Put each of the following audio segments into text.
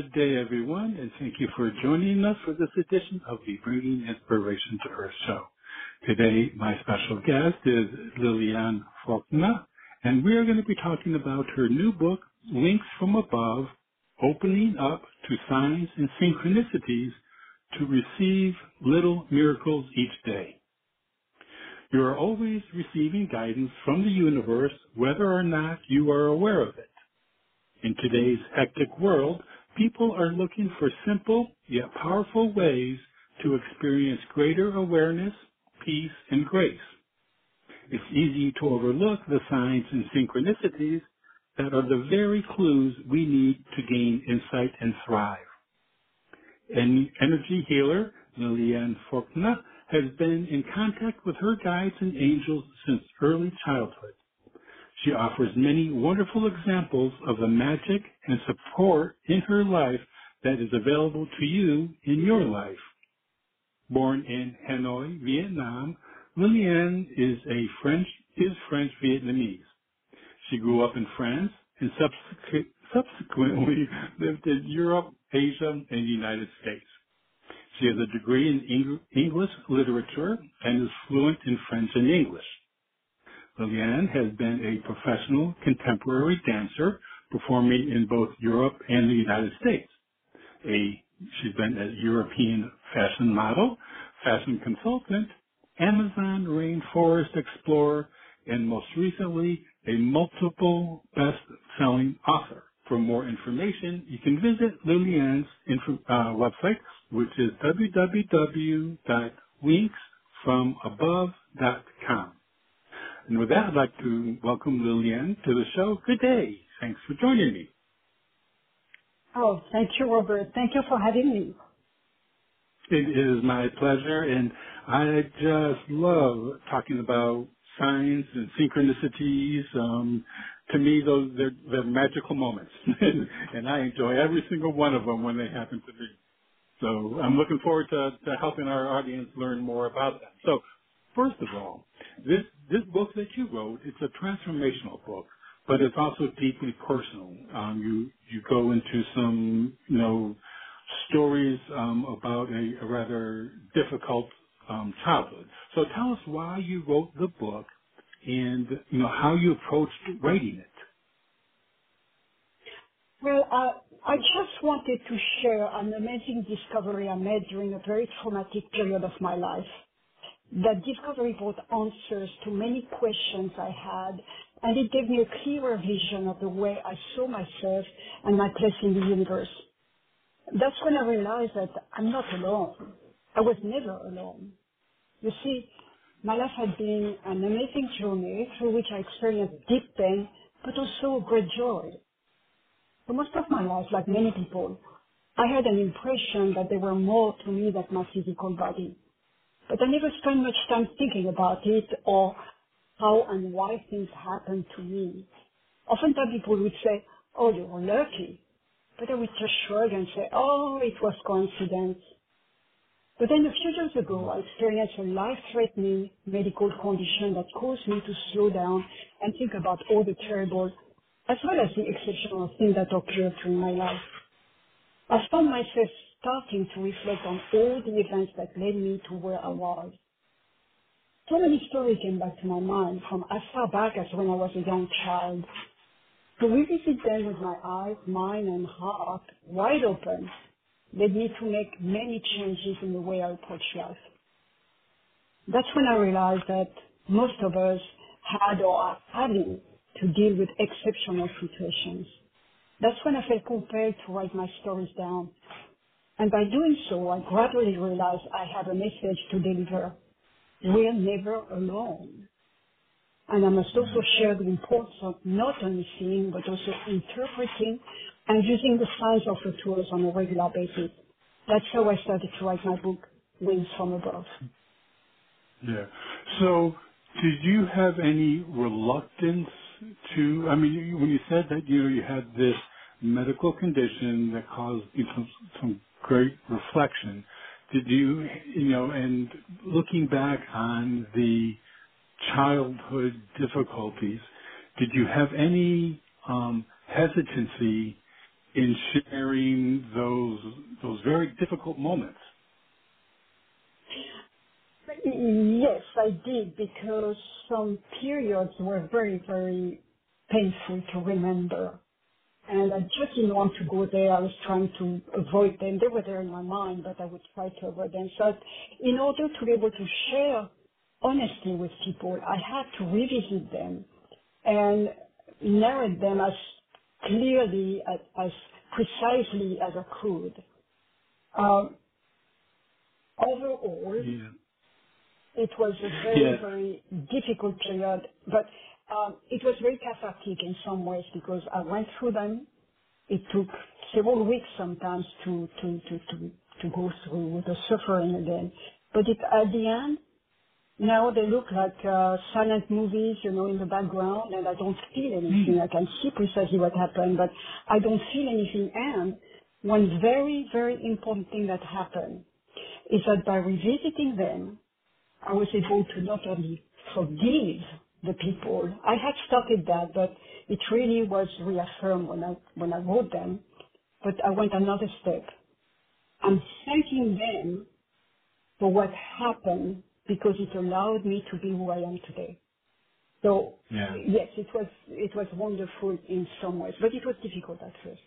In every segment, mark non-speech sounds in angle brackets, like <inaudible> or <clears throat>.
Good day, everyone, and thank you for joining us for this edition of the Bringing Inspiration to Earth show. Today, my special guest is Liliane Fortna, and we are going to be talking about her new book, Winks from Above, Opening Up to Signs and Synchronicities to Receive Little Miracles Each Day. You are always receiving guidance from the universe, whether or not you are aware of it. In today's hectic world, people are looking for simple yet powerful ways to experience greater awareness, peace, and grace. It's easy to overlook the signs and synchronicities that are the very clues we need to gain insight and thrive. Energy healer, Liliane Fortna, has been in contact with her guides and angels since early childhood. She offers many wonderful examples of the magic and support in her life that is available to you in your life. Born in Hanoi, Vietnam, Liliane is a French is French Vietnamese. She grew up in France and subsequently <laughs> lived in Europe, Asia, and the United States. She has a degree in English literature and is fluent in French and English. Liliane has been a professional contemporary dancer performing in both Europe and the United States. A, she's been a European fashion model, fashion consultant, Amazon rainforest explorer, and most recently, a multiple best-selling author. For more information, you can visit Lillian's info, uh, website, which is www.winksfromabove.com. And with that, I'd like to welcome Liliane to the show. Good day. Thanks for joining me. Oh, thank you, Robert. Thank you for having me. It is my pleasure, and I just love talking about signs and synchronicities. Um, to me, those they're, they're magical moments, <laughs> and I enjoy every single one of them when they happen to me. So I'm looking forward to, to helping our audience learn more about that. So, first of all, this this book that you wrote, it's a transformational book, but it's also deeply personal. Um, you you go into some you know stories um, about a, a, rather difficult um, childhood. So tell us why you wrote the book and you know how you approached writing it. Well, uh, I just wanted to share an amazing discovery I made during a very traumatic period of my life that discovery brought answers to many questions I had, and it gave me a clearer vision of the way I saw myself and my place in the universe. That's when I realized that I'm not alone. I was never alone. You see, my life had been an amazing journey through which I experienced deep pain, but also a great joy. For most of my life, like many people, I had an impression that there were more to me than my physical body but I never spent much time thinking about it or how and why things happened to me. Oftentimes people would say, oh, you were lucky. But I would just shrug and say, oh, it was coincidence. But then a few years ago, I experienced a life-threatening medical condition that caused me to slow down and think about all the terrible as well as the exceptional things that occurred during my life. I found myself starting to reflect on all the events that led me to where I was. So many stories came back to my mind from as far back as when I was a young child. To revisit them with my eyes, mind, and heart wide open led me to make many changes in the way I approach life. That's when I realized that most of us had or are having to deal with exceptional situations. That's when I felt compelled to write my stories down and by doing so, I gradually realized I had a message to deliver. We're never alone. And I must also share the importance of not only seeing, but also interpreting and using the science of the tools on a regular basis. That's how I started to write my book, Winks from Above. Yeah. So did you have any reluctance to, I mean, when you said that, you know, you had this medical condition that caused you know, some, some great reflection, did you, you know, and looking back on the childhood difficulties, did you have any um, hesitancy in sharing those those very difficult moments? Yes, I did because some periods were very, very painful to remember. And I just didn't want to go there. I was trying to avoid them. They were there in my mind, but I would try to avoid them. So in order to be able to share honestly with people, I had to revisit them and narrate them as clearly, as, as precisely as I could. Um, overall, yeah. it was a very, very difficult period, but um, it was very cathartic in some ways because I went through them. It took several weeks sometimes to to to to, to go through the suffering again. But it, at the end, now they look like uh, silent movies, you know, in the background, and I don't feel anything. Mm. I can see precisely what happened, but I don't feel anything. And one very, very important thing that happened is that by revisiting them, I was able to not only forgive the people. I had started that, but it really was reaffirmed when I when I wrote them. But I went another step. I'm thanking them for what happened because it allowed me to be who I am today. So yeah. yes, it was it was wonderful in some ways, but it was difficult at first.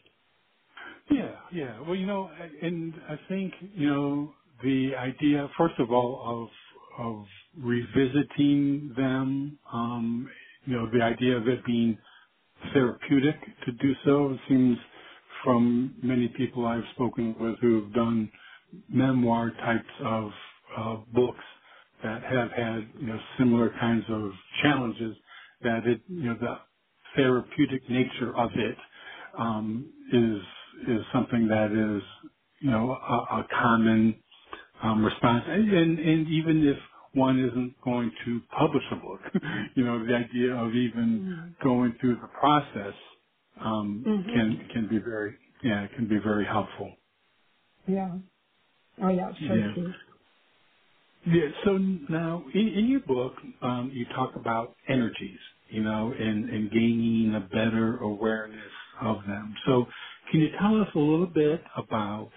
Yeah, yeah. Well, you know, and I think you know the idea, first of all, of of revisiting them. Um, you know, the idea of it being therapeutic to do so seems from many people I've spoken with who've done memoir types of uh, books that have had you know similar kinds of challenges that it you know the therapeutic nature of it um, is is something that is you know a, a common um, response and, and and even if one isn't going to publish a book <laughs> you know the idea of even mm-hmm. going through the process um, mm-hmm. can can be very yeah can be very helpful yeah oh yeah certainly yeah. Yeah. So now, in, in your book, um, you talk about energies, you know, and, and gaining a better awareness of them. So, can you tell us a little bit about,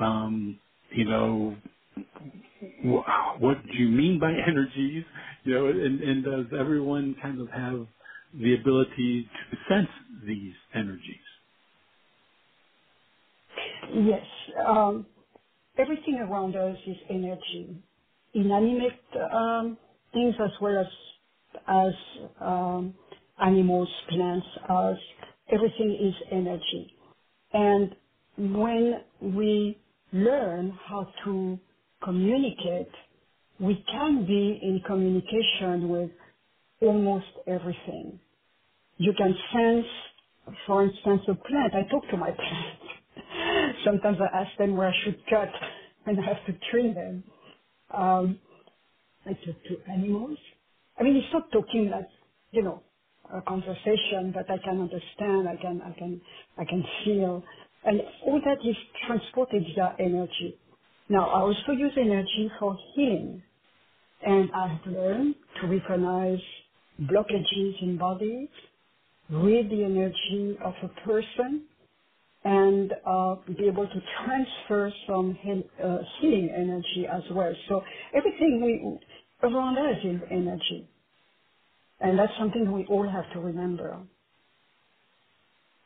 um, you know, wh- what do you mean by <laughs> energies? You know, and, and does everyone kind of have the ability to sense these energies? Yes. Um, everything around us is energy inanimate um, things as well as as um, animals, plants, us. Everything is energy. And when we learn how to communicate, we can be in communication with almost everything. You can sense, for instance, a plant. I talk to my <laughs> plants. Sometimes I ask them where I should cut and I have to trim them. Um, I talk to animals. I mean, it's not talking like, you know, a conversation that I can understand, I can, I can, I can feel. And all that is transported via energy. Now, I also use energy for healing. And I've learned to recognize blockages in bodies, read the energy of a person, and uh, be able to transfer some uh, healing energy as well. So everything we, around us is energy. And that's something we all have to remember.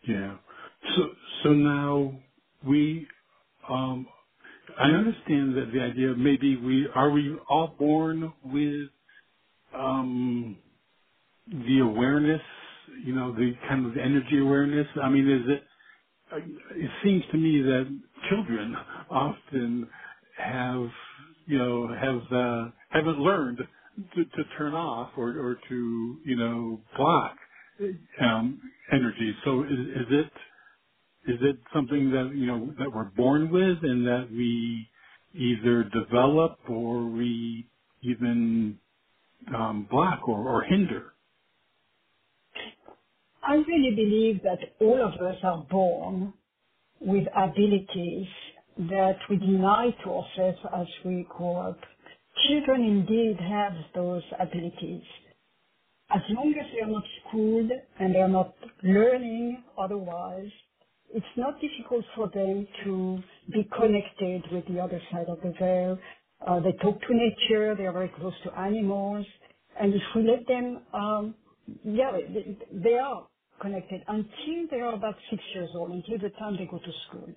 Yeah. So, so now we, um, I understand that the idea of maybe we, are we all born with, um, the awareness, you know, the kind of energy awareness? I mean, is it, it seems to me that children <laughs> often have, you know, have uh, haven't learned to, to turn off or, or to, you know, block um, energy. So is, is it is it something that you know that we're born with and that we either develop or we even um, block or, or hinder? I really believe that all of us are born with abilities that we deny to ourselves as we grow up. Children indeed have those abilities. As long as they are not schooled and they are not learning otherwise, it's not difficult for them to be connected with the other side of the veil. Uh, they talk to nature, they are very close to animals, and if we let them, um, yeah, they, are connected until they are about six years old, until the time they go to school.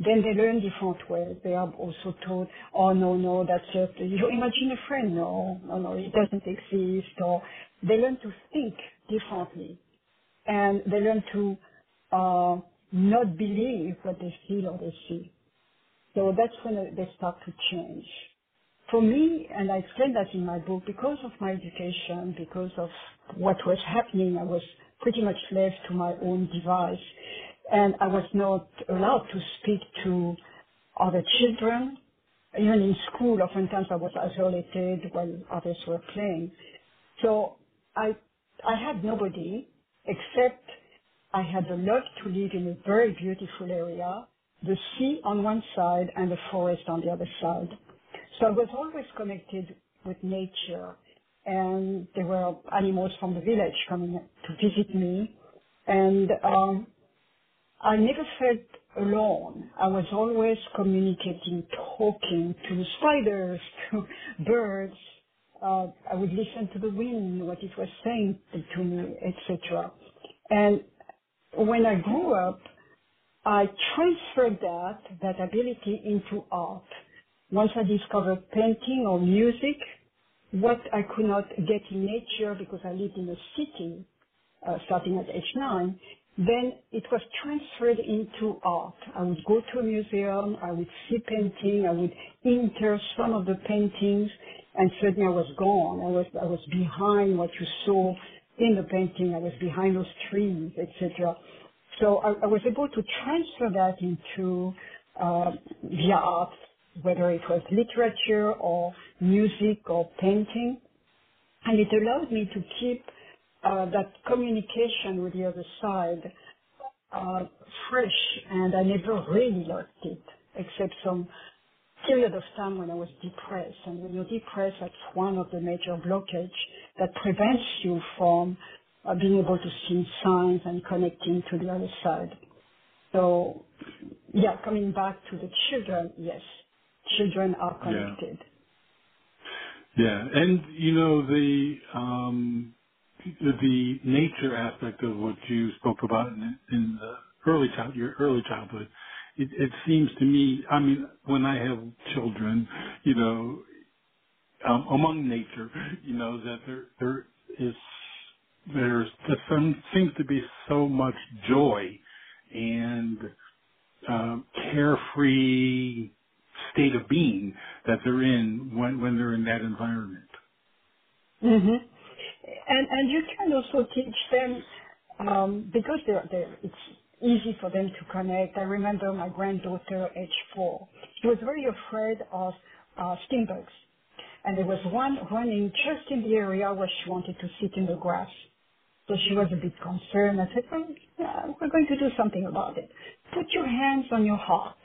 Then they learn different ways. They are also told, oh no, no, that's just, you imagine a friend, no, no, no, it doesn't exist, or they learn to think differently. And they learn to uh, not believe what they feel or they see. So that's when they start to change. For me, and I explain that in my book, because of my education, because of what was happening, I was pretty much left to my own device. And I was not allowed to speak to other children. Even in school, oftentimes I was isolated while others were playing. So I, I had nobody except I had the luck to live in a very beautiful area, the sea on one side and the forest on the other side. So I was always connected with nature and there were animals from the village coming to visit me and um, I never felt alone. I was always communicating, talking to spiders, <laughs> to birds. Uh, I would listen to the wind, what it was saying to me, etc. And when I grew up, I transferred that, that ability into art. Once I discovered painting or music, what I could not get in nature because I lived in a city, uh, starting at age nine, then it was transferred into art. I would go to a museum, I would see painting, I would enter some of the paintings, and suddenly I was gone. I was I was behind what you saw in the painting. I was behind those trees, etc. So I, I, was able to transfer that into uh, via art, whether it was literature or music or painting, and it allowed me to keep uh, that communication with the other side uh, fresh, and I never really lost it, except some period of time when I was depressed. And when you're depressed, that's one of the major blockages that prevents you from uh, being able to see signs and connecting to the other side. So, yeah, coming back to the children, yes, children are connected. Yeah, yeah. and you know the um, the nature aspect of what you spoke about in, in the early child, your early childhood. It, it seems to me, I mean, when I have children, you know, um, among nature, <laughs> you know, that there there is there's some seems to be so much joy and um, carefree state of being that they're in when when they're in that environment. Mm-hmm. And and you can also teach them um, because they're, they're it's easy for them to connect. I remember my granddaughter, age four, she was very afraid of uh, bugs. And there was one running just in the area where she wanted to sit in the grass. So she was a bit concerned. I said, well, yeah, we're going to do something about it. Put your hands on your heart.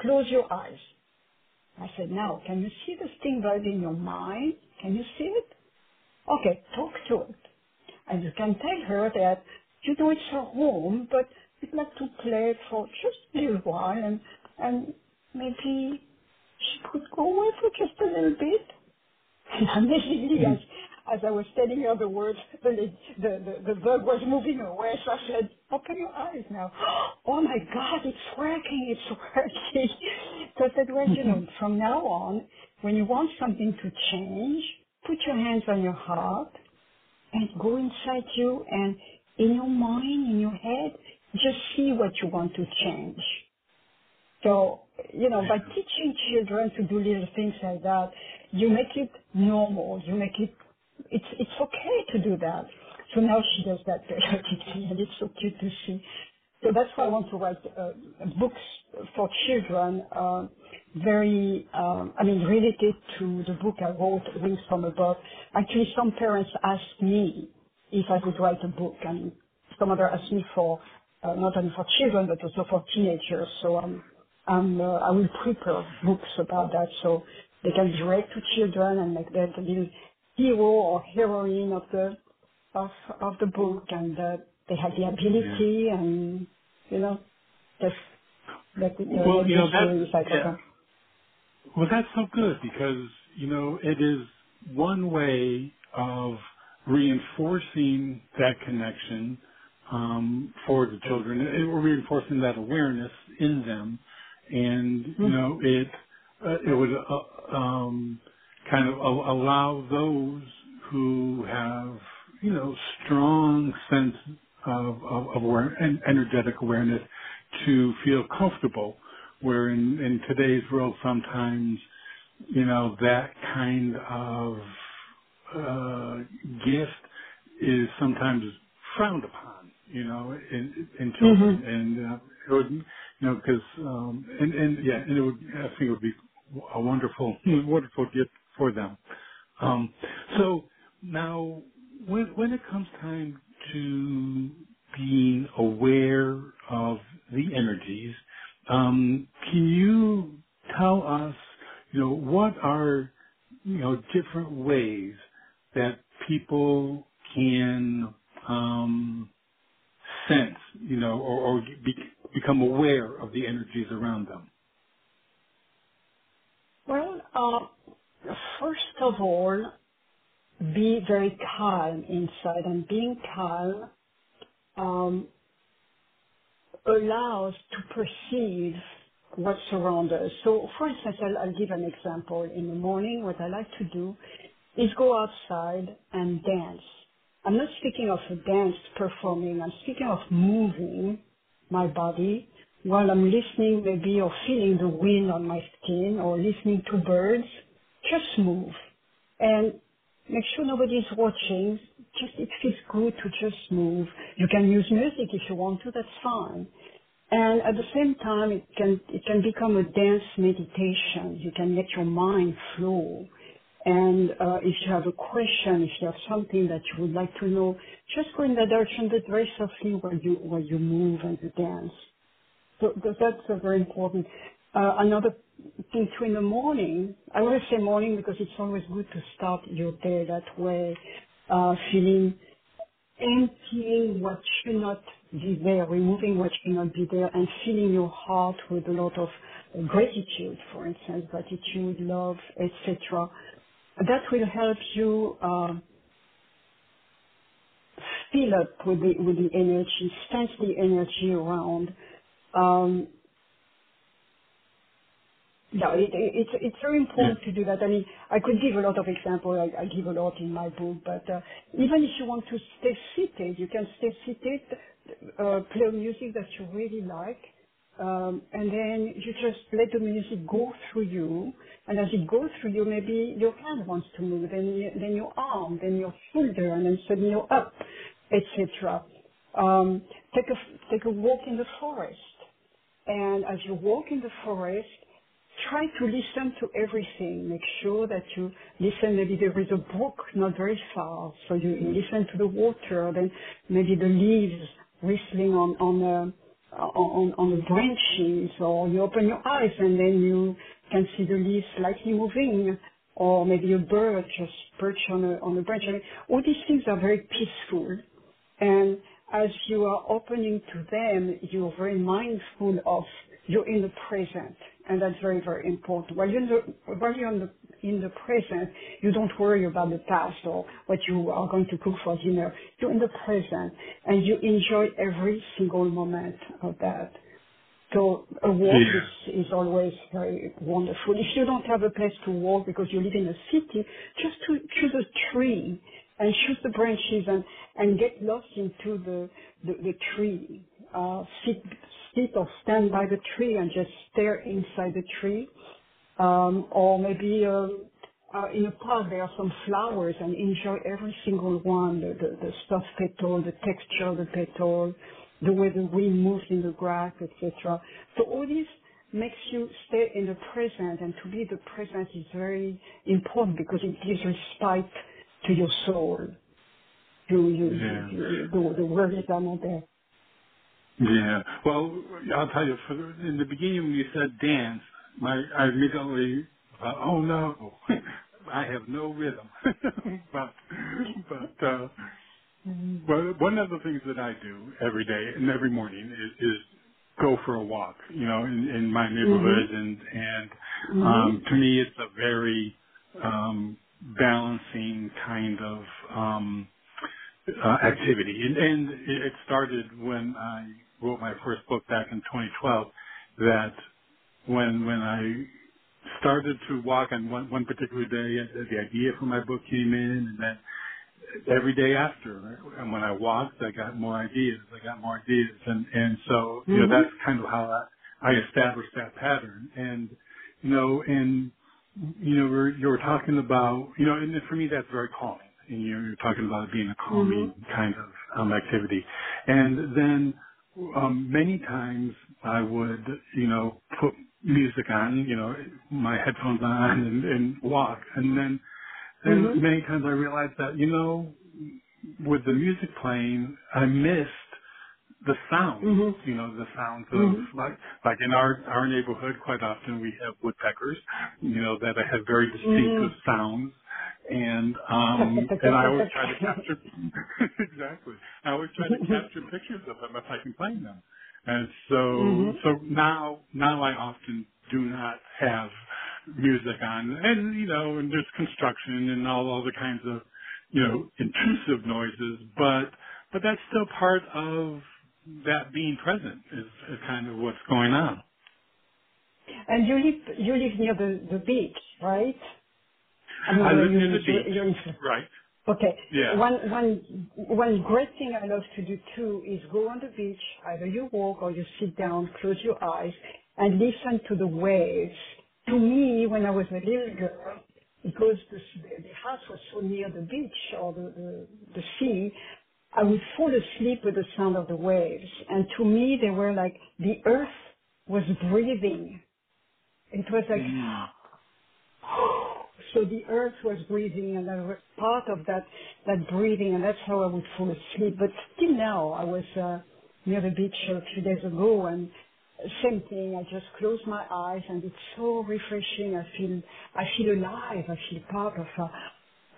Close your eyes. I said, now, can you see the thing bug in your mind? Can you see it? Okay, talk to it. And you can tell her that you know it's her home, but you'd like to play for just a little while and, and maybe she could go away for just a little bit. <laughs> And amazingly, mm. as, as I was telling her the words, the, the, the, the bug was moving away, so I said, open your eyes now. <gasps> Oh my God, it's working, it's working. <laughs> So I said, well, you know, mm-hmm. from now on, when you want something to change, put your hands on your heart and go inside you and in your mind, in your head, just see what you want to change. So, you know, by teaching children to do little things like that, you make it normal, you make it it's it's okay to do that. So now she does that <laughs> periodically, and it's so cute to see. So that's why I want to write uh, books for children, uh, very, um, I mean, related to the book I wrote, Winks from Above. Actually, some parents asked me if I would write a book, and some other asked me for uh, not only for children but also for teenagers. So um, um, I will prepare books about that so they can direct to children and make them the little hero or heroine of the of of the book, and uh, they have the ability yeah. and you know that's that uh, well, you know, that, yeah. Well, that's so good because you know it is one way of reinforcing that connection um, for the children, it, reinforcing that awareness in them, and you mm-hmm. know it uh, it would uh, um, kind of allow those who have you know strong sense of, of, of aware, energetic awareness to feel comfortable. Where in, in today's world, sometimes you know that kind of uh, gift is sometimes frowned upon, you know, in, in children, mm-hmm. and uh, it would, you know, because um, and and yeah, and it would, I think it would be a wonderful, <laughs> wonderful gift for them. Um, so now, when when it comes time to being aware of the energies, um, can you tell us, you know, what are you know different ways that people can um, sense, you know, or, or be, become aware of the energies around them? Uh, first of all, be very calm inside, and being calm um, allows to perceive what's around us. So, for instance, I'll, I'll give an example. In the morning, what I like to do is go outside and dance. I'm not speaking of a dance performing, I'm speaking of moving my body while I'm listening maybe or feeling the wind on my skin or listening to birds. Just move. And make sure nobody's watching. Just it feels good to just move. You can use music if you want to, that's fine. And at the same time, it can it can become a dance meditation. You can let your mind flow. And uh, if you have a question, if you have something that you would like to know, just go in that direction, but very softly while you while you move and you dance. So that's very important. Uh, another thing too in the morning, I always say morning because it's always good to start your day that way, uh, feeling emptying what should not be there, removing what should not be there, and filling your heart with a lot of gratitude, for instance, gratitude, love, etc that will help you uh, fill up with the with the energy, sense the energy around. Um, yeah, it, it, it's it's very important to do that. I mean, I could give a lot of examples. I, I give a lot in my book, but uh, even if you want to stay seated, you can stay seated, uh, play music that you really like, um, and then you just let the music go through you. And as it goes through you, maybe your hand wants to move, then, then your arm, then your shoulder, and then suddenly you're up, etc. Um, take a take a walk in the forest, and as you walk in the forest, try to listen to everything. Make sure that you listen. Maybe there is a brook not very far, so you listen to the water. Then maybe the leaves whistling on on. On, on the branches or you open your eyes and then you can see the leaves slightly moving or maybe a bird just perched on a, on a branch. I mean, all these things are very peaceful. And as you are opening to them, you're very mindful of you're in the present. And that's very, very important. While you're in the, while you're in the, in the present, you don't worry about the past or what you are going to cook for dinner. You're in the present and you enjoy every single moment of that. So a walk yeah. is, is always very wonderful. If you don't have a place to walk because you live in a city, just to choose a tree and shoot the branches and, and get lost into the, the, the tree. Uh, sit, sit or stand by the tree and just stare inside the tree. Um, or maybe uh, uh, in a park there are some flowers and enjoy every single one, the, the, the soft petal, the texture of the petal, the way the wind moves in the grass, etc. So all this makes you stay in the present and to be the present is very important because it gives respite to your soul. You, you, Yeah. you, the, the are not there. Yeah. Well, I'll tell you, for the, in the beginning when you said dance, my I immediately thought, oh no, <laughs> I have no rhythm. <laughs> but but uh, but one of the things that I do every day and every morning is, is go for a walk. You know, in, in my neighborhood, and and um, to me, it's a very um, balancing kind of um, uh, activity. And, and it started when I wrote my first book back in 2012. That when when I started to walk on one, one particular day, uh, the idea for my book came in, and then every day after, and when I walked, I got more ideas. I got more ideas, and and so you know Mhm. that's kind of how I, I established that pattern. And you know, and you know, we're, you were talking about, you know, and for me that's very calming. And you're, you're talking about it being a calming kind of um, activity. And then um, many times I would, you know, put music on, you know, my headphones on and, and walk. And then, then Mhm. many times I realized that, you know, with the music playing, I missed the sounds, Mhm. you know, the sounds of Mhm. like like in our our neighborhood quite often we have woodpeckers, you know, that have very distinctive Mhm. sounds. And <laughs> um and I always try to capture exactly. <laughs> I always try to capture <laughs> pictures of them if I can find them. And so Mhm. so now now I often do not have music on and you know, and there's construction and all other kinds of, you know, intrusive noises, but but that's still part of that being present is, is kind of what's going on. And you live you live near the, the beach, right? I mean, I live you near the live, you're, beach, you're right? okay. Yeah. One one one great thing I love to do too is go on the beach. Either you walk or you sit down, close your eyes, and listen to the waves. To me, when I was a little girl, because the, the house was so near the beach or the, the, the sea, I would fall asleep with the sound of the waves. And to me, they were like the earth was breathing. It was like Mm. <sighs> so the earth was breathing and I was part of that, that breathing and that's how I would fall asleep. But still now, I was uh, near the beach a few days ago and same thing, I just close my eyes and it's so refreshing. I feel, I feel alive. I feel part of, uh,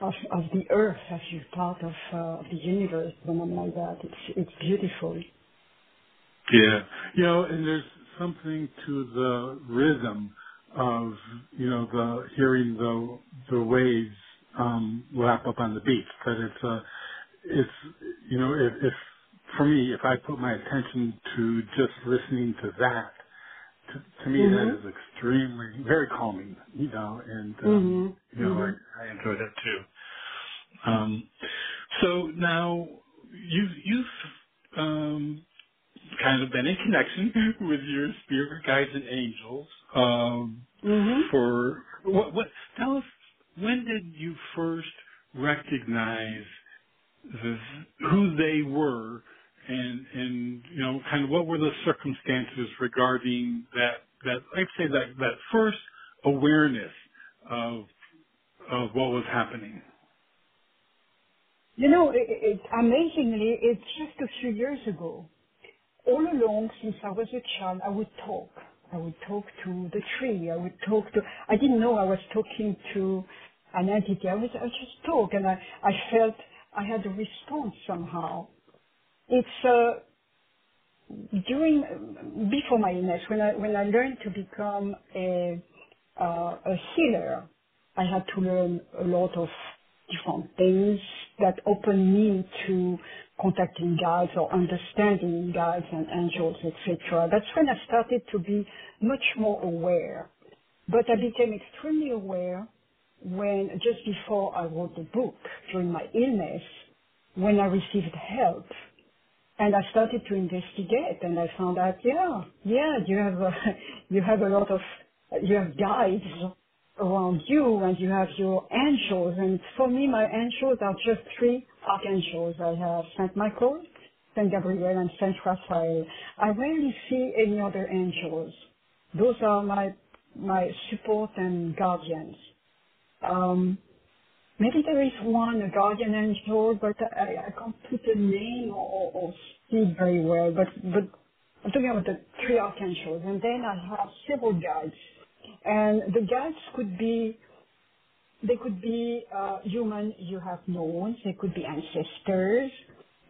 of, of the earth. I feel part of, uh, the universe I'm like that. It's, it's beautiful. Yeah. You know, and there's something to the rhythm of, you know, the hearing the the waves um lap up on the beach. That it's uh it's you know, if, if for me, if I put my attention to just listening to that, to, to me Mhm. that is extremely very calming, you know, and um, Mhm. you know, Mhm. I, I enjoy that too. Um, so now you've you've um, kind of been in connection <laughs> with your spirit guides and angels um, Mhm. for what? What? Tell us when did you first recognize this, who they were, and and you know, kind of what were the circumstances regarding that that I'd say that that first awareness of of what was happening. You know, it, it, amazingly, it's just a few years ago. All along, since I was a child, I would talk. I would talk to the tree. I would talk to. I didn't know I was talking to an entity. I was. I just talk, and I. I felt I had a response somehow. It's uh, during before my illness when I when I learned to become a uh, a healer, I had to learn a lot of different things that opened me to contacting guides or understanding guides and angels, etc. That's when I started to be much more aware. But I became extremely aware when just before I wrote the book during my illness, when I received help and I started to investigate, and I found out, yeah, yeah, you have a, <laughs> you have a lot of, you have guides around you and you have your angels. And for me, my angels are just three archangels. I have Saint Michael, Saint Gabriel, and Saint Raphael. I rarely see any other angels. Those are my my support and guardians. Um, maybe there is one, a guardian angel, but I, I can't put a name or, or see very well. But but I'm talking about the three archangels, and then I have several guides and the guides could be, they could be uh, human you have known, they could be ancestors,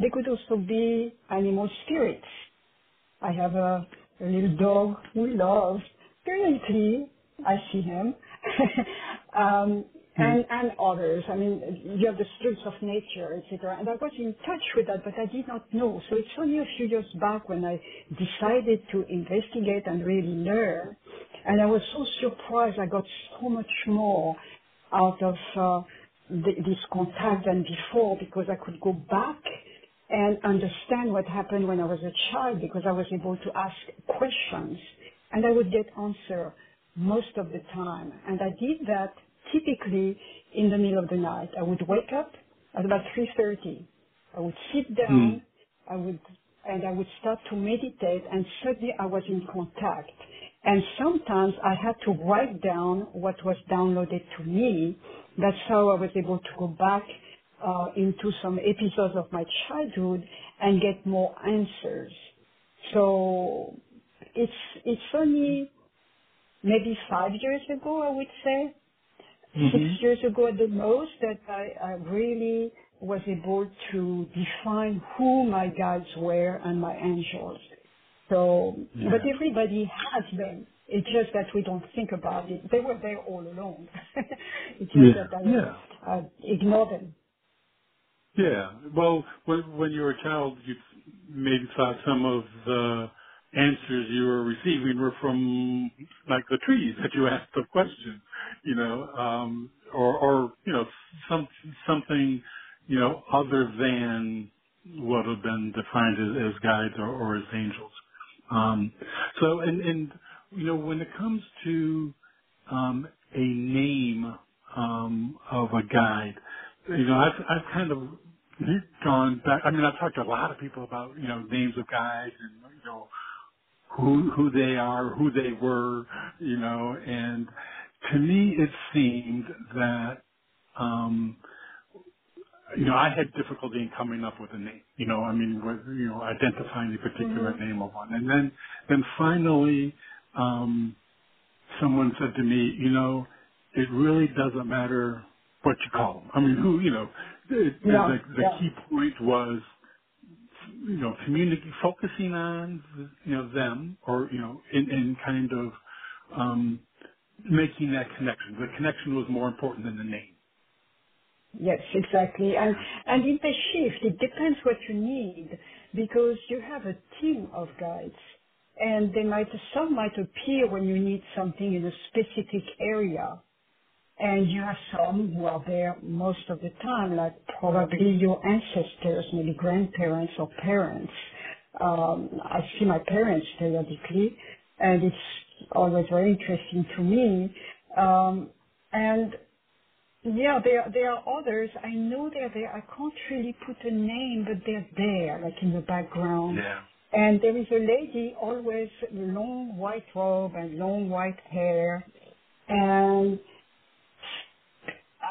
they could also be animal spirits. I have a, a little dog we love. Periodically, I see him. <laughs> um, and, and others. I mean, you have the spirits of nature, etc. And I was in touch with that, but I did not know. So it's only a few years back when I decided to investigate and really learn. And I was so surprised. I got so much more out of uh, the, this contact than before because I could go back and understand what happened when I was a child because I was able to ask questions and I would get answer most of the time. And I did that typically in the middle of the night. I would wake up at about 3.30. I would sit down, mm. I would, and I would start to meditate and suddenly I was in contact. And sometimes I had to write down what was downloaded to me. That's how I was able to go back uh, into some episodes of my childhood and get more answers. So it's it's only maybe five years ago, I would say, mm-hmm. six years ago at the most, that I, I really was able to define who my guides were and my angels. So, yeah. but everybody has them. It's just that we don't think about it. They were there all along. <laughs> it's just yeah. that I, yeah. I ignore them. Yeah. Well, when, when you were a child, you maybe thought some of the answers you were receiving were from like the trees that you asked the question, you know, um, or, or, you know, some, something, you know, other than what have been defined as, as guides or, or as angels. Um, so, and, and, you know, when it comes to, um, a name, um, of a guide, you know, I've, I've kind of gone back. I mean, I've talked to a lot of people about, you know, names of guides and, you know, who who they are, who they were, you know, and to me it seemed that um you know, I had difficulty in coming up with a name. You know, I mean, with, you know, identifying a particular mm-hmm. name of one. And then, then finally, um, someone said to me, you know, it really doesn't matter what you call them. I mean, who, you know, it, yeah, the, the yeah. key point was you know, community focusing on you know them or you know, in, in kind of um, making that connection. The connection was more important than the name. Yes, exactly. And and in the shift, it depends what you need because you have a team of guides, and they might some might appear when you need something in a specific area and you have some who are there most of the time, like probably your ancestors, maybe grandparents or parents. Um, I see my parents periodically, and it's always very interesting to me. Um, and yeah, there there are others. I know they're there. I can't really put a name, but they're there, like in the background. Yeah. And there is a lady always long white robe and long white hair, and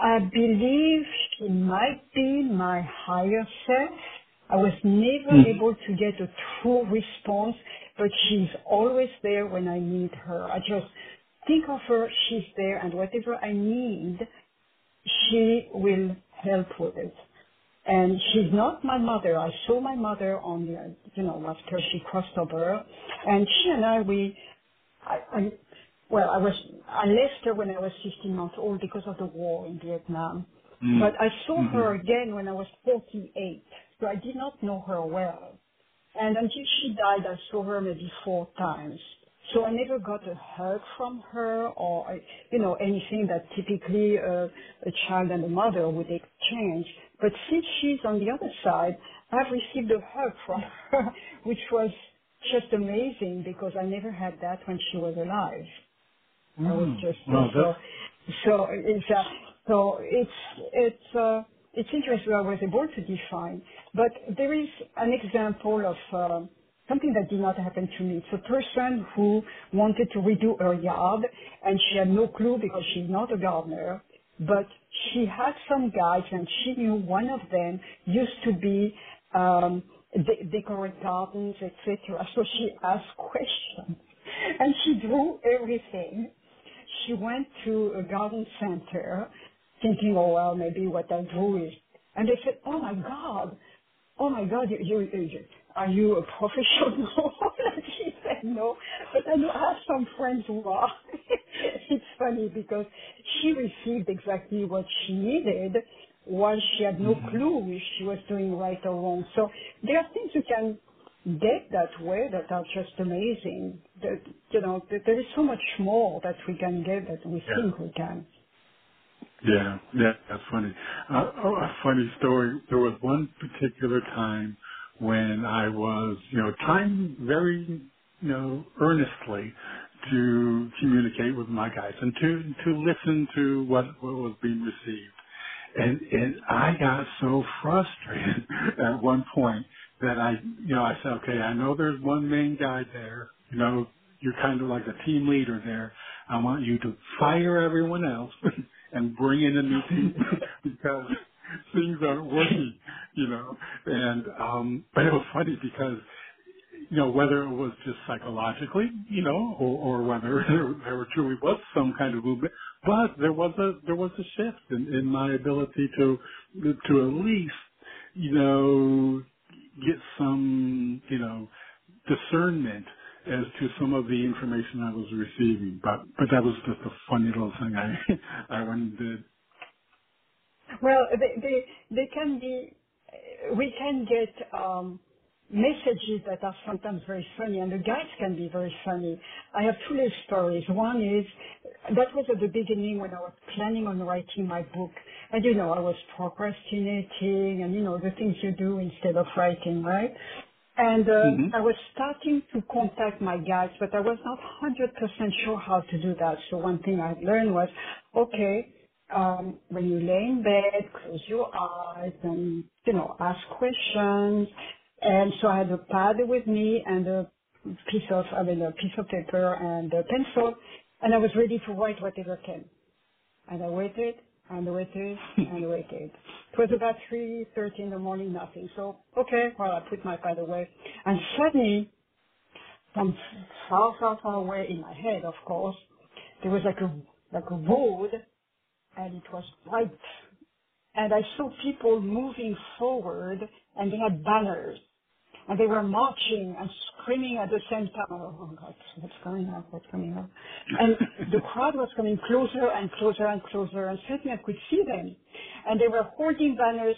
I believe she might be my higher self. I was never mm. able to get a true response, but she's always there when I need her. I just think of her, she's there, and whatever I need, she will help with it. And she's not my mother. I saw my mother on the, you know, after she crossed over, and she and I, we, I, I well, I was I left her when I was 15 months old because of the war in Vietnam. Mm. But I saw mm-hmm. her again when I was 48, so I did not know her well. And until she died, I saw her maybe four times. So I never got a hug from her or, you know, anything that typically uh, a child and a mother would exchange. But since she's on the other side, I've received a hug from <laughs> her, which was just amazing because I never had that when she was alive. I was just well, so, So it's uh, so it's it's uh, it's interesting. I was able to define, but there is an example of uh, something that did not happen to me. It's a person who wanted to redo her yard, and she had no clue because she's not a gardener. But she had some guides, and she knew one of them used to be um, de- decorate gardens, etc. So she asked <laughs> questions, and she drew everything she went to a garden center thinking, oh, well, maybe what I do is, and they said, oh my God, oh my God, you, you, you are you a professional? <laughs> and she said, no, but I know I have some friends who are. <laughs> it's funny because she received exactly what she needed while she had no mm-hmm. clue if she was doing right or wrong. So there are things you can get that way that are just amazing. That you know, that there is so much more that we can get that we Yeah. think we can. Yeah, yeah, that's funny. Uh, oh, a funny story. There was one particular time when I was, you know, trying very, you know, earnestly to communicate with my guys and to to listen to what what was being received. And and I got so frustrated <laughs> at one point that I, you know, I said, okay, I know there's one main guy there. You know, you're kind of like a team leader there. I want you to fire everyone else <laughs> and bring in a new team <laughs> because things aren't working, you know. And um but it was funny because you know, whether it was just psychologically, you know, or, or whether <laughs> there, there truly was some kind of movement, but there was a there was a shift in, in my ability to to at least, you know, get some, you know, discernment as to some of the information I was receiving. But but that was just a funny little thing I <laughs> I did. Well, they they, they can be. We can get um, messages that are sometimes very funny, and the guides can be very funny. I have two little stories. One is that was at the beginning when I was planning on writing my book, and you know I was procrastinating, and you know the things you do instead of writing, right? And uh, hmm I was starting to contact my guides, but I was not 100% sure how to do that. So one thing I learned was, okay, um, when you lay in bed, close your eyes and, you know, ask questions. And so I had a pad with me and a piece of, I mean, a piece of paper and a pencil, and I was ready to write whatever came. And I waited and waited and <laughs> waited. It was about 3.30 in the morning, nothing. So, okay, well, I put my pad away. And suddenly, from far, far, far away in my head, of course, there was like a, like a road and it was white. And I saw people moving forward and they had banners and they were marching and screaming at the same time. Oh, oh my God, what's going on? What's going on? And the <laughs> crowd was coming closer and closer and closer, and suddenly I could see them, and they were holding banners.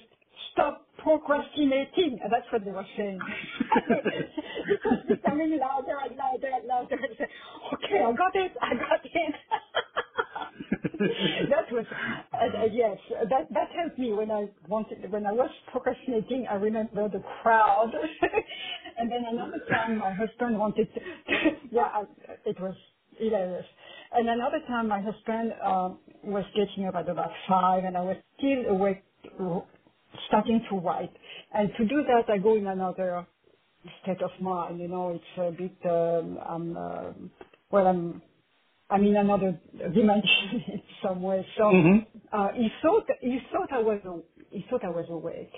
Stop procrastinating, and that's what they were saying. it was becoming louder and louder and louder. I said, okay, I got it, I got it. <laughs> that was uh, uh, yes. That that helped me when I wanted when I was procrastinating. I remember the crowd, <laughs> and then another time my husband wanted to. <laughs> yeah, I, it was hilarious. And another time my husband uh, was getting up at about five, and I was still awake, starting to write. And to do that, I go in another state of mind. You know, it's a bit. Um, I'm uh, well, I'm I'm in another dimension in some way. So hmm uh, he thought he thought I was he thought I was awake,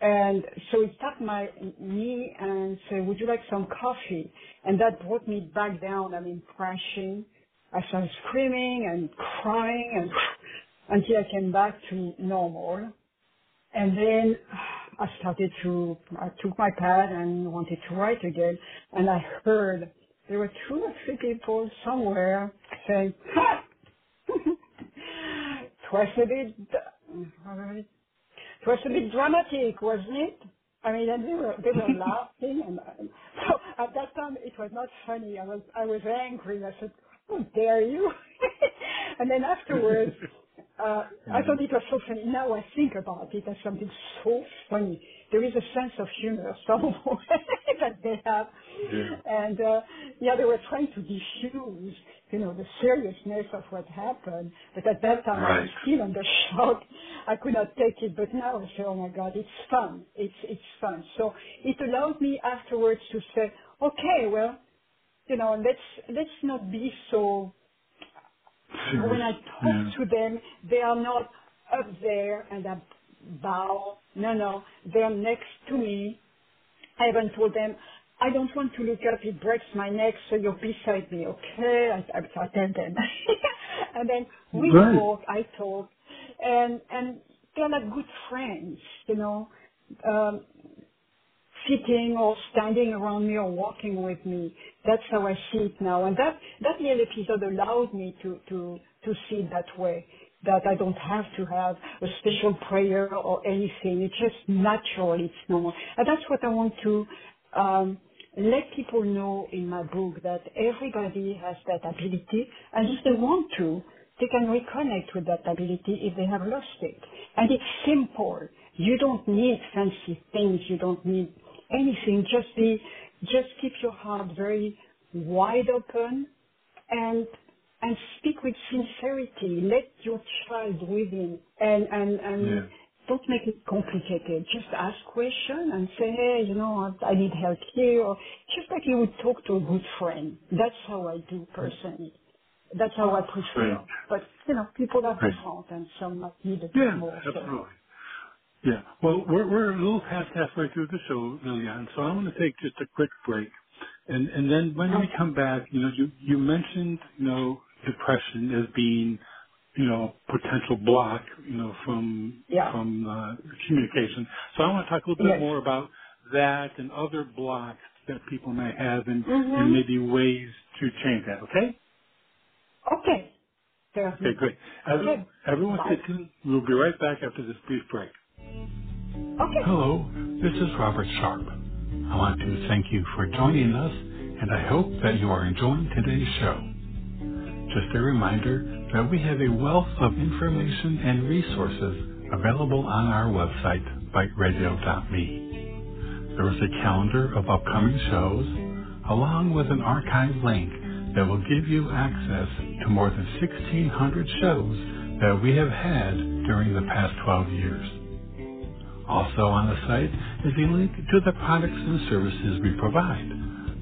and so he tapped my knee and said, "Would you like some coffee?" And that brought me back down. I mean, crashing. I started screaming and crying and <sighs> until I came back to normal. And then <sighs> I started to, I took my pad and wanted to write again. And I heard there were two or three people somewhere saying, <laughs> <laughs> ha! Twice a bit, it was a bit dramatic, wasn't it? I mean, and they were, they were laughing and, and so at that time it was not funny. I was, I was angry. and I said, how dare you? <laughs> and then afterwards, <laughs> uh, I thought it was so funny. Now I think about it as something so funny. There is a sense of humor <laughs> somewhere. that they have. Yeah. And uh, yeah, they were trying to diffuse, you know, the seriousness of what happened. But at that time, I was Right. still under <laughs> shock. I could not take it. But now I say, oh my God, it's fun. It's it's fun. So it allowed me afterwards to say, okay, well, you know, let's let's not be so when I talk Yeah. to them, they are not up there and I bow. No, no, they're next to me. I even told them, I don't want to look up, it breaks my neck, so you're beside me, okay? I, I, I tell them. <laughs> and then we Right. talk, I talk, and, and they're like good friends, you know. Um, sitting or standing around me or walking with me. That's how I see it now. And that, that little episode allowed me to, to, to see it that way. That I don't have to have a special prayer or anything. It's just natural. It's normal. And that's what I want to um, let people know in my book that everybody has that ability. And if they want to, they can reconnect with that ability if they have lost it. And it's simple. You don't need fancy things. You don't need anything. Just be, just keep your heart very wide open and, and speak with sincerity. Let your child within and, and, and Yeah. Don't make it complicated. Just ask questions and say, hey, you know, I need help here. Or just like you would talk to a good friend. That's how I do personally. That's how I prefer. Right. But, you know, people are Right. different and some might need a bit Yeah, more. So. absolutely. Yeah. Well, we're we're a little past halfway through the show, Liliane. So I'm going to take just a quick break, and and then when we come back, you know, you you mentioned you know depression as being you know potential block, you know, from Yeah. from uh, communication. So I want to talk a little bit Yes. more about that and other blocks that people may have, and Mhm. and maybe ways to change that. Okay. Okay. Okay, great. Okay. everyone Bye. tuned. We'll be right back after this brief break. Okay. Hello, this is Robert Sharpe. I want to thank you for joining us, and I hope that you are enjoying today's show. Just a reminder that we have a wealth of information and resources available on our website, biteradio.me. There is a calendar of upcoming shows, along with an archive link that will give you access to more than 1,600 shows that we have had during the past 12 years. Also on the site is a link to the products and services we provide.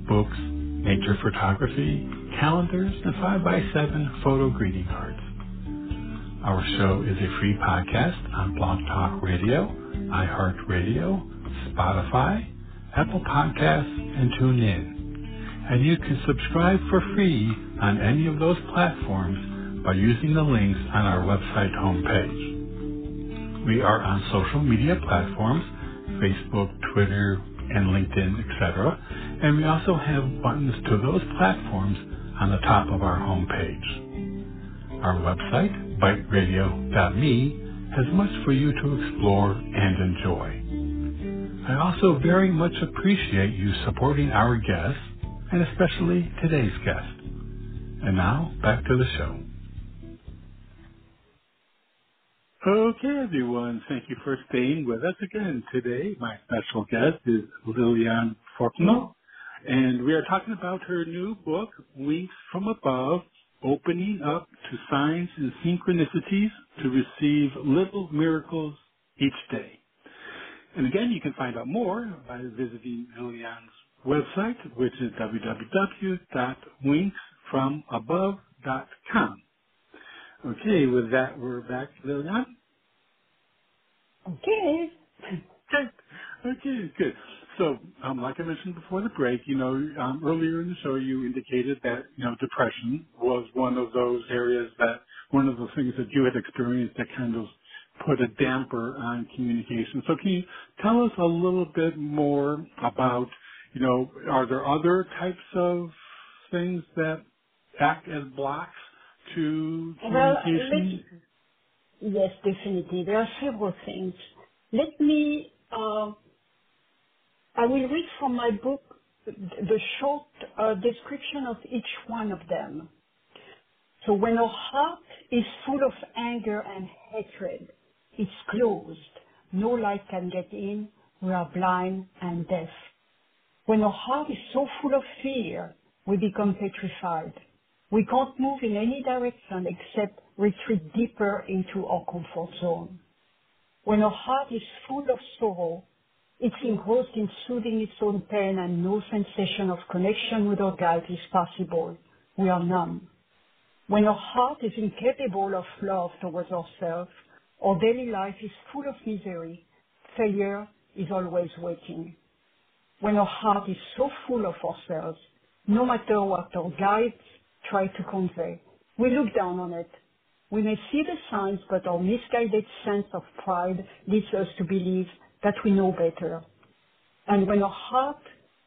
Books, nature photography, calendars, and 5x7 photo greeting cards. Our show is a free podcast on Blog Talk Radio, iHeartRadio, Spotify, Apple Podcasts, and TuneIn. And you can subscribe for free on any of those platforms by using the links on our website homepage. We are on social media platforms, Facebook, Twitter, and LinkedIn, etc. And we also have buttons to those platforms on the top of our homepage. Our website, biteradio.me, has much for you to explore and enjoy. I also very much appreciate you supporting our guests, and especially today's guest. And now, back to the show. Okay, everyone. Thank you for staying with us again today. My special guest is Liliane Fortna, and we are talking about her new book, Winks from Above, Opening Up to Signs and Synchronicities to Receive Little Miracles Each Day. And again, you can find out more by visiting Liliane's website, which is www.winksfromabove.com. Okay, with that, we're back, Liliane. Okay. Okay. <laughs> Okay, good. So, um, like I mentioned before the break, you know, um, earlier in the show, you indicated that, you know, depression was one of those areas that, one of the things that you had experienced that kind of put a damper on communication. So can you tell us a little bit more about, you know, are there other types of things that act as blocks to Well, communication? Yes, definitely. There are several things. Let me, uh, I will read from my book the short uh, description of each one of them. So when our heart is full of anger and hatred, it's closed. No light can get in. We are blind and deaf. When our heart is so full of fear, we become petrified. We can't move in any direction except retreat deeper into our comfort zone. When our heart is full of sorrow, it's engrossed in soothing its own pain and no sensation of connection with our guide is possible. We are numb. When our heart is incapable of love towards ourselves, our daily life is full of misery. Failure is always waiting. When our heart is so full of ourselves, no matter what our guides try to convey, we look down on it. We may see the signs, but our misguided sense of pride leads us to believe that we know better. And when our heart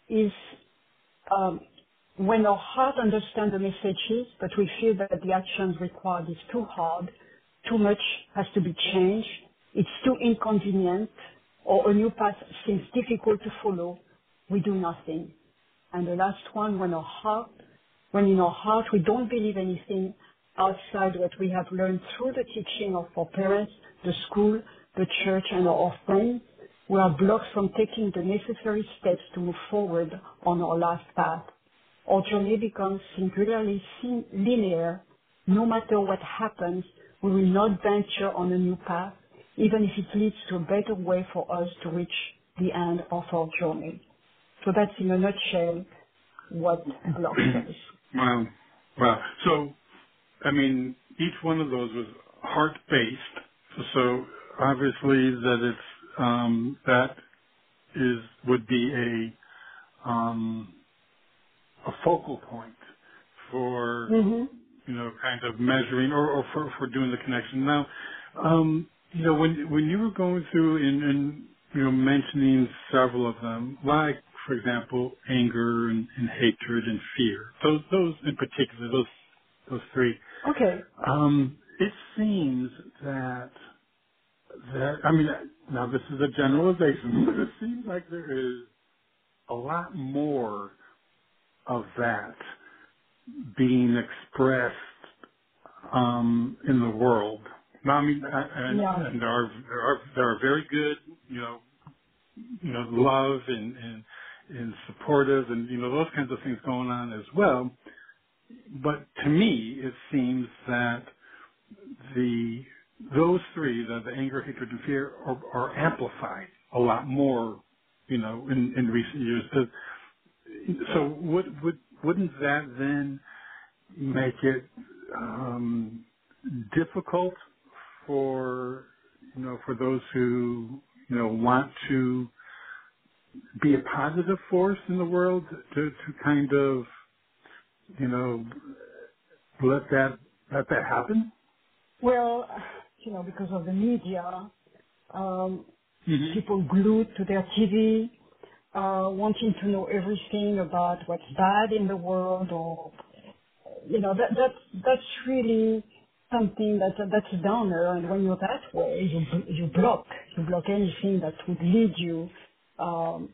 is, um, when our heart understands the messages, but we feel that the actions required is too hard, too much has to be changed, it's too inconvenient, or a new path seems difficult to follow, we do nothing. And the last one, when our heart, when in our heart we don't believe anything outside what we have learned through the teaching of our parents, the school, the church, and our friends, we are blocked from taking the necessary steps to move forward on our last path. Our journey becomes singularly linear. No matter what happens, we will not venture on a new path, even if it leads to a better way for us to reach the end of our journey. So that's in a nutshell what blocks us. Wow. Wow. So, I mean, each one of those was heart-based. So obviously that it's um, that is would be a um, a focal point for mm-hmm. you know kind of measuring or, or for, for doing the connection. Now, um, you know when when you were going through and, and you know mentioning several of them, like for example anger and, and hatred and fear, those those in particular, those those three. Okay. Um, it seems that that I mean now this is a generalization, <laughs> but it seems like there is a lot more of that being expressed um, in the world. Now, I mean, and, yeah. and there are there are there are very good, you know, you know, love and and and supportive and you know those kinds of things going on as well. But to me, it seems that the those three, the, the anger, hatred, and fear, are, are, amplified a lot more, you know, in, in recent years. So, would, would, wouldn't that then make it um, difficult for, you know, for those who, you know, want to be a positive force in the world to, to kind of, you know, let that let that happen? Well, you know, because of the media, um, mm-hmm. people glued to their TV, uh, wanting to know everything about what's bad in the world, or you know, that that's that's really something that that's a downer. And when you're that way, you you block you block anything that would lead you, um,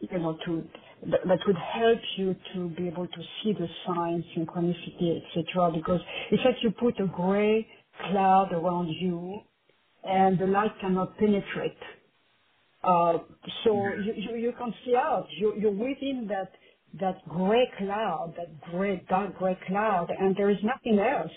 you know, to that, that would help you to be able to see the signs, synchronicity, etc. Because it's like you put a gray cloud around you and the light cannot penetrate. Uh, so you, you, you can see out. You, you're within that, that gray cloud, that gray, dark gray cloud, and there is nothing else,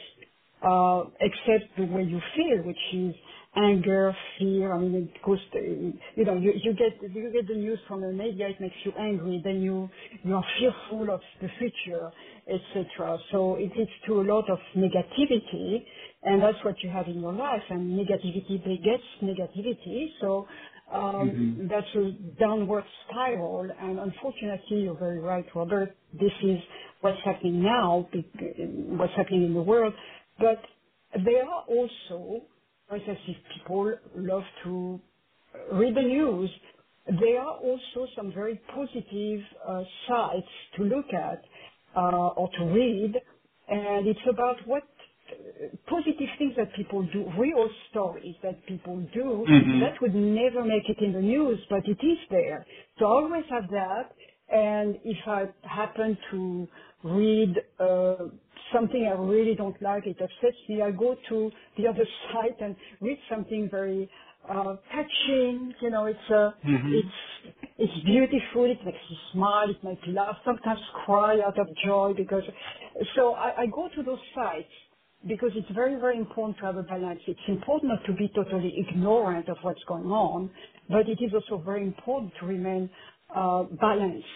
uh, except the way you feel, which is anger, fear. I mean, it goes, to, you know, you, you get you get the news from the media, it makes you angry. Then you you are fearful of the future, etc. So it leads to a lot of negativity, and that's what you have in your life. And negativity begets negativity. So um, mm-hmm. that's a downward spiral. And unfortunately, you're very right, Robert. This is what's happening now, what's happening in the world. But there are also as if people love to read the news, there are also some very positive uh, sites to look at uh, or to read, and it's about what positive things that people do, real stories that people do, mm-hmm. that would never make it in the news, but it is there. So I always have that, and if I happen to read uh, something I really don't like, it upsets me, I go to the other <laughs> site and read something very uh, touching. You know, it's uh, mm-hmm. it's it's beautiful. It makes you smile. It makes you laugh. Sometimes cry out of joy because. So I, I go to those sites because it's very, very important to have a balance. It's important not to be totally ignorant of what's going on, but it is also very important to remain uh, balanced.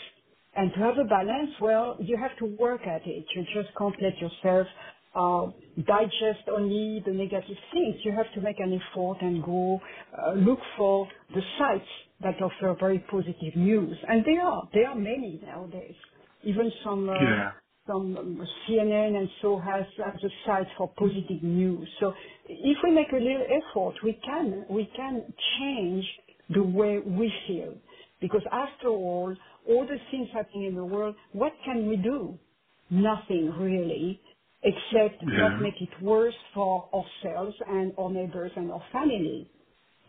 And to have a balance, well, you have to work at it. You just can't let yourself uh, digest only the negative things. You have to make an effort and go uh, look for the sites that offer very positive news. And there are, there are many nowadays. Even some, uh, yeah. Some CNN and so has, has a site for positive news. So if we make a little effort, we can, we can change the way we feel. Because after all, all the things happening in the world, what can we do? Nothing really except yeah. not make it worse for ourselves and our neighbors and our family.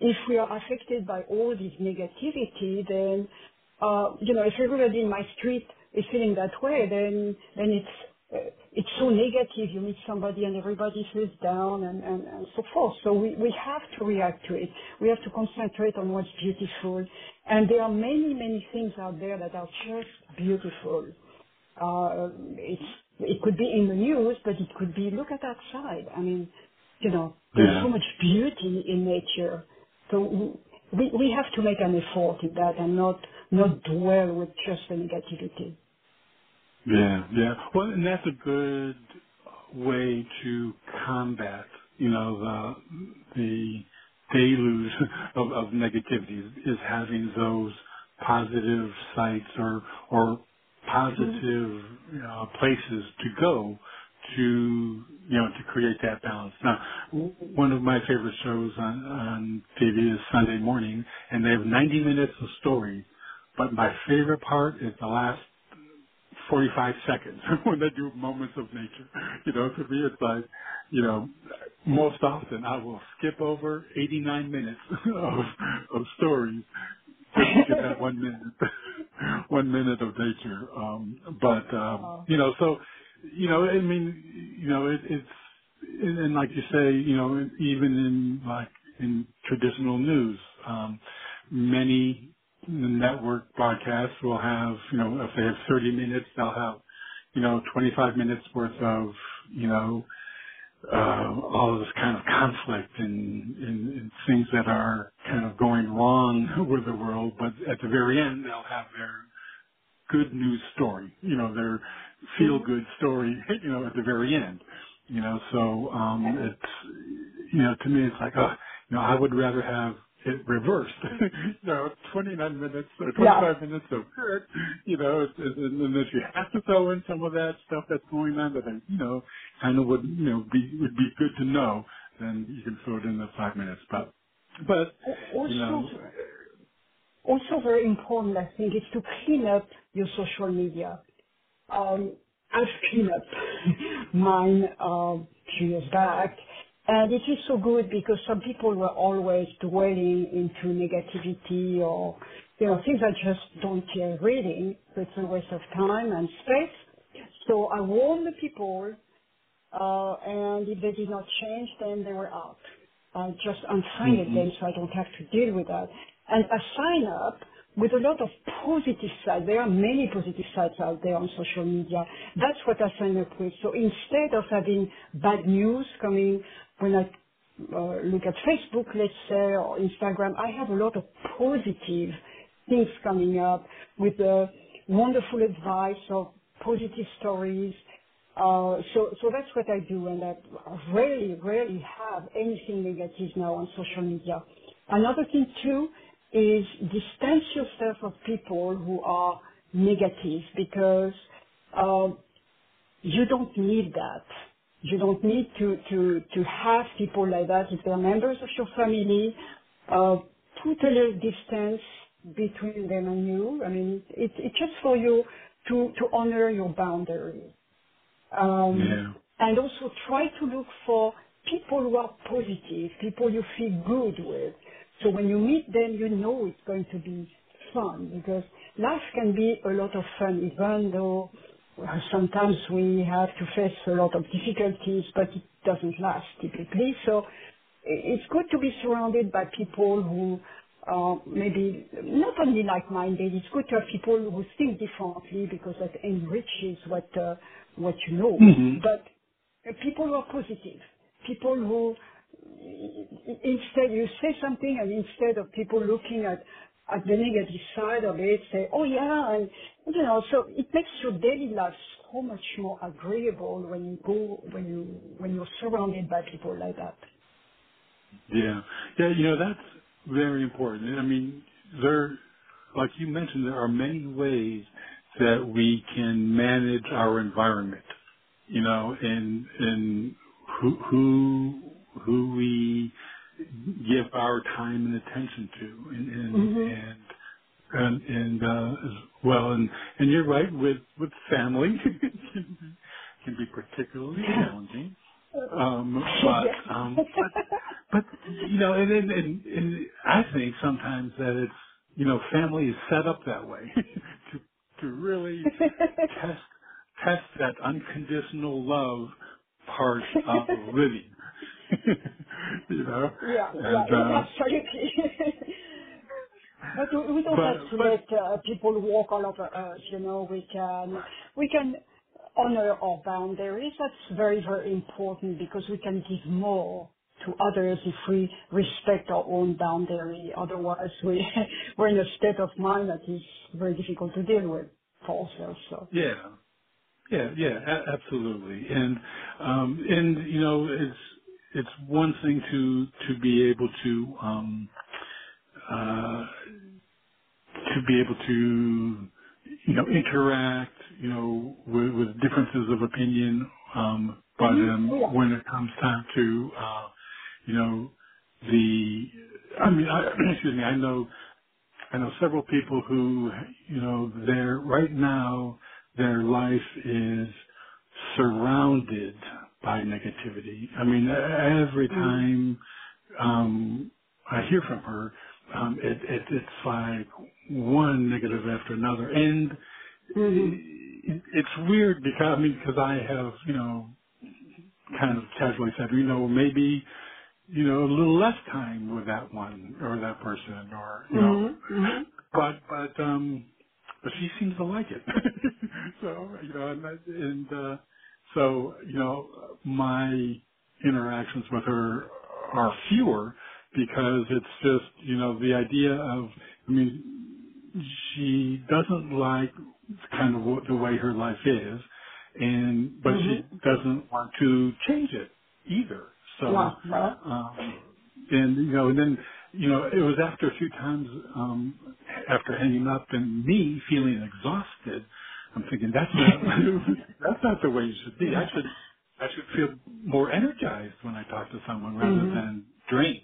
If we are affected by all this negativity, then, uh, you know, if everybody in my street is feeling that way, then, then it's, uh, it's so negative. You meet somebody and everybody feels down and, and, and so forth. So we, we have to react to it. We have to concentrate on what's beautiful. And there are many, many things out there that are just beautiful. Uh, it's it could be in the news, but it could be look at outside. I mean, you know, there's yeah. so much beauty in nature. So we we have to make an effort in that and not not dwell with just the negativity. Yeah, yeah. Well, and that's a good way to combat, you know, the the deluge <laughs> of, of negativity is, having those positive sites or or mm-hmm. positive you know, places to go to you know to create that balance. Now, one of my favorite shows on on TV is Sunday Morning, and they have 90 minutes of story. But my favorite part is the last 45 seconds <laughs> when they do moments of nature. You know, to me it's like, you know, most often I will skip over 89 minutes <laughs> of of stories just to get that one minute <laughs> one minute of nature. Um, but um, oh. you know, so you know, I mean, you know, it, it's and, and like you say, you know, even in like in traditional news, um, many network broadcasts will have, you know, if they have 30 minutes, they'll have, you know, 25 minutes worth of, you know, uh, all of this kind of conflict and, and, and things that are kind of going wrong <laughs> with the world, but at the very end they'll have their good news story, you know, their feel good story, <laughs> you know, at the very end. You know, so um it's you know, to me it's like, oh, you know, I would rather have it reversed. <laughs> <laughs> you know, 29 minutes or 25 yeah. minutes of good, you know, and then if you have to throw in some of that stuff that's going on that, I, you know, kind of would, you know, be, would be good to know, then you can throw it in the five minutes. But, but, also, you know. Also very important, I think, is to clean up your social media. Um, I've cleaned up <laughs> mine uh, a few years back, and it is so good because some people were always dwelling into negativity or, you know, things I just don't care reading. So it's a waste of time and space. So I warned the people, uh, and if they did not change, then they were out. I just unsigned mm-hmm. them so I don't have to deal with that. And I sign up with a lot of positive sides. There are many positive sides out there on social media. That's what I sign up with. So instead of having bad news coming when I uh, look at Facebook, let's say, or Instagram, I have a lot of positive things coming up with uh, wonderful advice or positive stories. Uh, so, so that's what I do, and I rarely, rarely have anything negative now on social media. Another thing too is distance yourself of people who are negative because uh, you don't need that. You don't need to, to, to have people like that. If they're members of your family, uh, put a little distance between them and you. I mean, it, it's just for you to, to honor your boundaries. Um, yeah. And also try to look for people who are positive, people you feel good with. So when you meet them, you know it's going to be fun because life can be a lot of fun, even though sometimes we have to face a lot of difficulties, but it doesn't last typically. So it's good to be surrounded by people who uh, maybe not only like-minded. It's good to have people who think differently because that enriches what uh, what you know. Mm-hmm. But uh, people who are positive, people who instead you say something and instead of people looking at at the negative side of it, say, oh yeah, and you know, so it makes your daily life so much more agreeable when you go when you when you're surrounded by people like that. Yeah, yeah, you know that's very important. I mean, there, like you mentioned, there are many ways that we can manage our environment. You know, and and who who who we give our time and attention to, and and Mhm. and and, and uh, well, and and you're right with with family <laughs> can be particularly challenging. Um, <laughs> but um, but but you know, and, and and and I think sometimes that it's you know, family is set up that way <laughs> to to really test test that unconditional love part of living. you know, Yeah, and yeah, uh. But we we don't have to but let uh, people walk all over us. You know, we can we can honor our boundaries. That's very very important because we can give more to others if we respect our own boundary. Otherwise, we <laughs> we're in a state of mind that is very difficult to deal with for ourselves. So. yeah, yeah, yeah, a- absolutely, and um, and you know, it's it's one thing to to be able to um, uh, to be able to, you know, interact, you know, with, with differences of opinion. Um, but Mhm. um, Yeah. when it comes time to, uh, you know, the, I mean, I, <clears throat> excuse me, I know, I know several people who, you know, they're right now, their life is surrounded by negativity. I mean, every Mhm. time um, I hear from her, um, it, it, it's like one negative after another, and Mhm. it, it's weird because I mean, because I have you know kind of casually said, you know, maybe you know a little less time with that one or that person, or you know, Mhm. Mhm. but but um, but she seems to like it, <laughs> so you know, and, and uh, so you know, my interactions with her are fewer because it's just, you know, the idea of, I mean, she doesn't like kind of the way her life is, and, but Mhm. she doesn't want to change it either. So, Yeah. Um, and, you know, and then, you know, it was after a few times, um, after hanging up and me feeling exhausted, I'm thinking that's not, <laughs> that's not the way you should be. I should I should feel more energized when I talk to someone rather Mhm. than drained.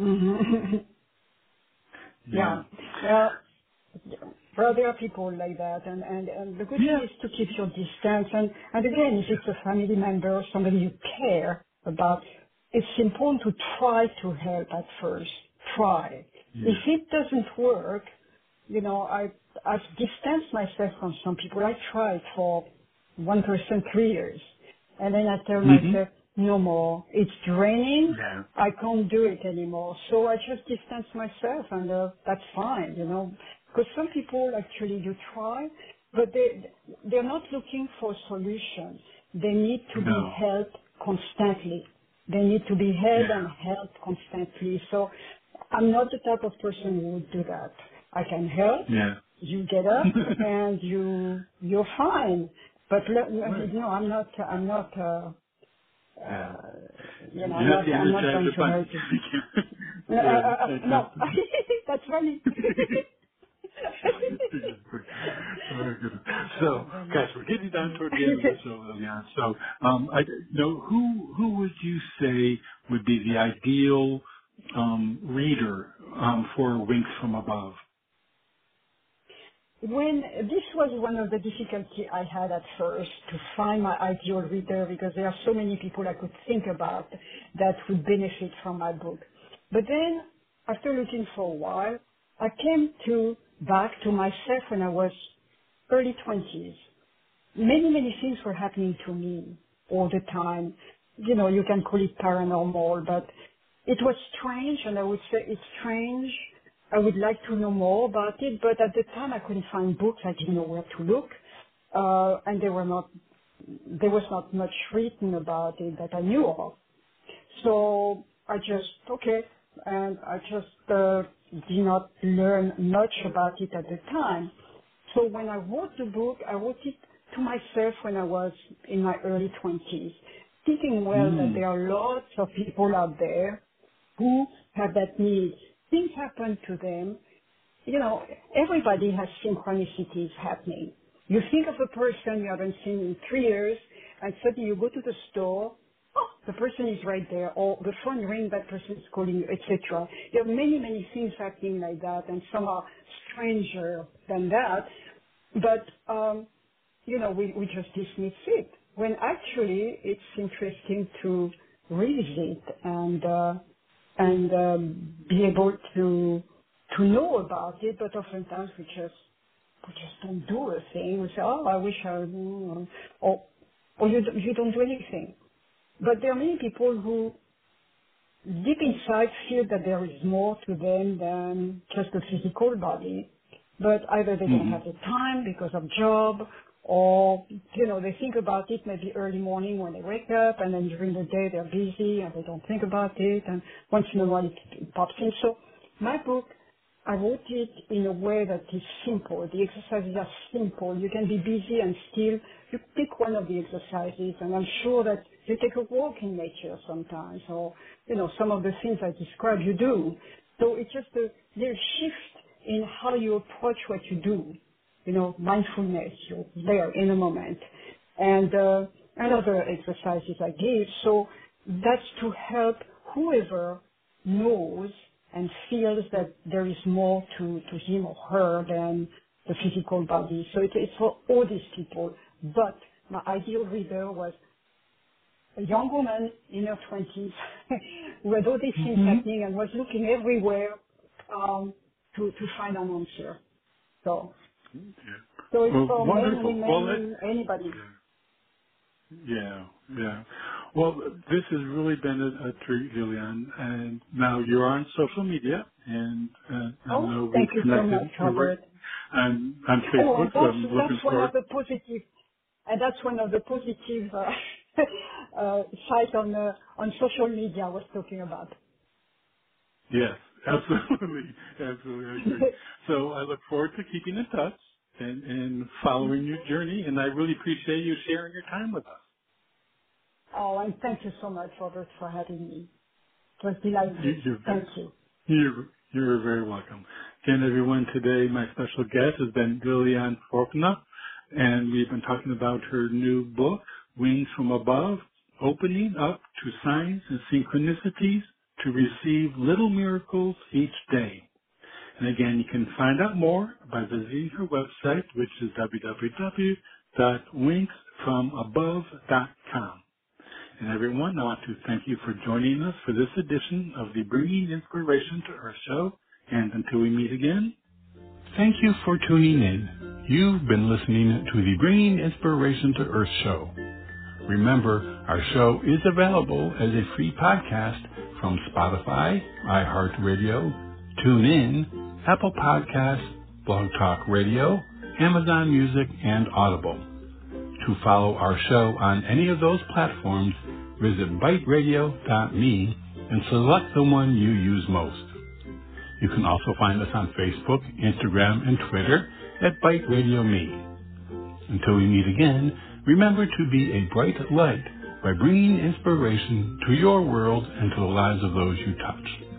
<laughs> Mhm. Yeah. Yeah. Well, well, there are people like that, and, and, and the good thing Yeah. is to keep your distance. And, and again, if it's a family member, or somebody you care about, it's important to try to help at first. Try. Yeah. If it doesn't work, you know, I, I've distanced myself from some people. I tried for one person three years. And then I tell hmm myself, no more. It's draining. I can't do it anymore. So I just distance myself and uh, that's fine, you know. Because some people actually do try, but they, they're not looking for solutions. They need to be helped constantly. They need to be held Yeah. and helped constantly. So I'm not the type of person who would do that. I can help. Yeah. You get up <laughs> and you you're fine. But right. no, I'm not. I'm not. Uh. Uh, you know, I'm not. I'm not going to to find. hurt you. No, uh, uh, uh, no. <laughs> That's funny. <laughs> <laughs> Very good. So, guys, we're getting down toward the end of the show, Liliane. So, um, I you know who who would you say would be the ideal um, reader um, for Winks from Above? When this was one of the difficulty I had at first to find my ideal reader because there are so many people I could think about that would benefit from my book. But then, after looking for a while, I came to back to myself when I was early 20s. Many, many things were happening to me all the time. You know, you can call it paranormal, but it was strange, and I would say it's strange. I would like to know more about it, but at the time I couldn't find books. I didn't know where to look, uh, and there were not, there was not much written about it that I knew of. So I just okay, and I just uh, did not learn much about it at the time. So when I wrote the book, I wrote it to myself when I was in my early 20s, thinking well mm. that there are lots of people out there who have that need. Things happen to them. You know, everybody has synchronicities happening. You think of a person you haven't seen in three years, and suddenly you go to the store, oh, the person is right there, or the phone rings, that person is calling you, etc. There are many, many things happening like that, and some are stranger than that. But um, you know, we, we just dismiss it. When actually it's interesting to revisit and uh, and um, be able to to know about it, but oftentimes we just we just don't do a thing. We say, oh, I wish I, mm, or or you you don't do anything. But there are many people who deep inside feel that there is more to them than just the physical body. But either they mm-hmm. don't have the time because of job, or you know they think about it maybe early morning when they wake up and then during the day they're busy and they don't think about it and once in a while it pops in. So my book i wrote it in a way that is simple. The exercises are simple. You can be busy and still you pick one of the exercises and i'm sure that you take a walk in nature sometimes or you know some of the things i describe you do. So it's just a little shift in how you approach what you do you know, mindfulness, you're there in a moment. And, uh, and other exercises I give. So that's to help whoever knows and feels that there is more to, to him or her than the physical body. So it, it's for all these people. But my ideal reader was a young woman in her 20s who had all these things mm-hmm. happening and was looking everywhere um, to, to find an answer. So. So it's well, for wonderful. many, well, it, anybody. Yeah. yeah, Well, this has really been a, a treat, Liliane. And now you're on social media, and uh, I oh, know thank you so much, Robert. And on Facebook, oh, that's, so I'm looking that's forward. one of the positive, and that's one of the positive uh, <laughs> uh, sites on uh, on social media I was talking about. Yes, <laughs> absolutely, absolutely, I agree. so I look forward to keeping in touch and, and following your journey, and I really appreciate you sharing your time with us. Oh, and thank you so much, Robert, for having me. It was delightful. You're, thank you. You're, you're very welcome. Again, everyone, today my special guest has been Liliane Fortna, and we've been talking about her new book, Winks from Above, Opening Up to Signs and Synchronicities to Receive Little Miracles Each Day. And again, you can find out more by visiting her website, which is www.winksfromabove.com. And everyone, I want to thank you for joining us for this edition of the Bringing Inspiration to Earth show. And until we meet again, thank you for tuning in. You've been listening to the Bringing Inspiration to Earth show. Remember, our show is available as a free podcast from Spotify, iHeartRadio, TuneIn, Apple Podcasts, Blog Talk Radio, Amazon Music, and Audible. To follow our show on any of those platforms, visit biteradio.me and select the one you use most. You can also find us on Facebook, Instagram, and Twitter at Bite Radio Me. Until we meet again, remember to be a bright light by bringing inspiration to your world and to the lives of those you touch.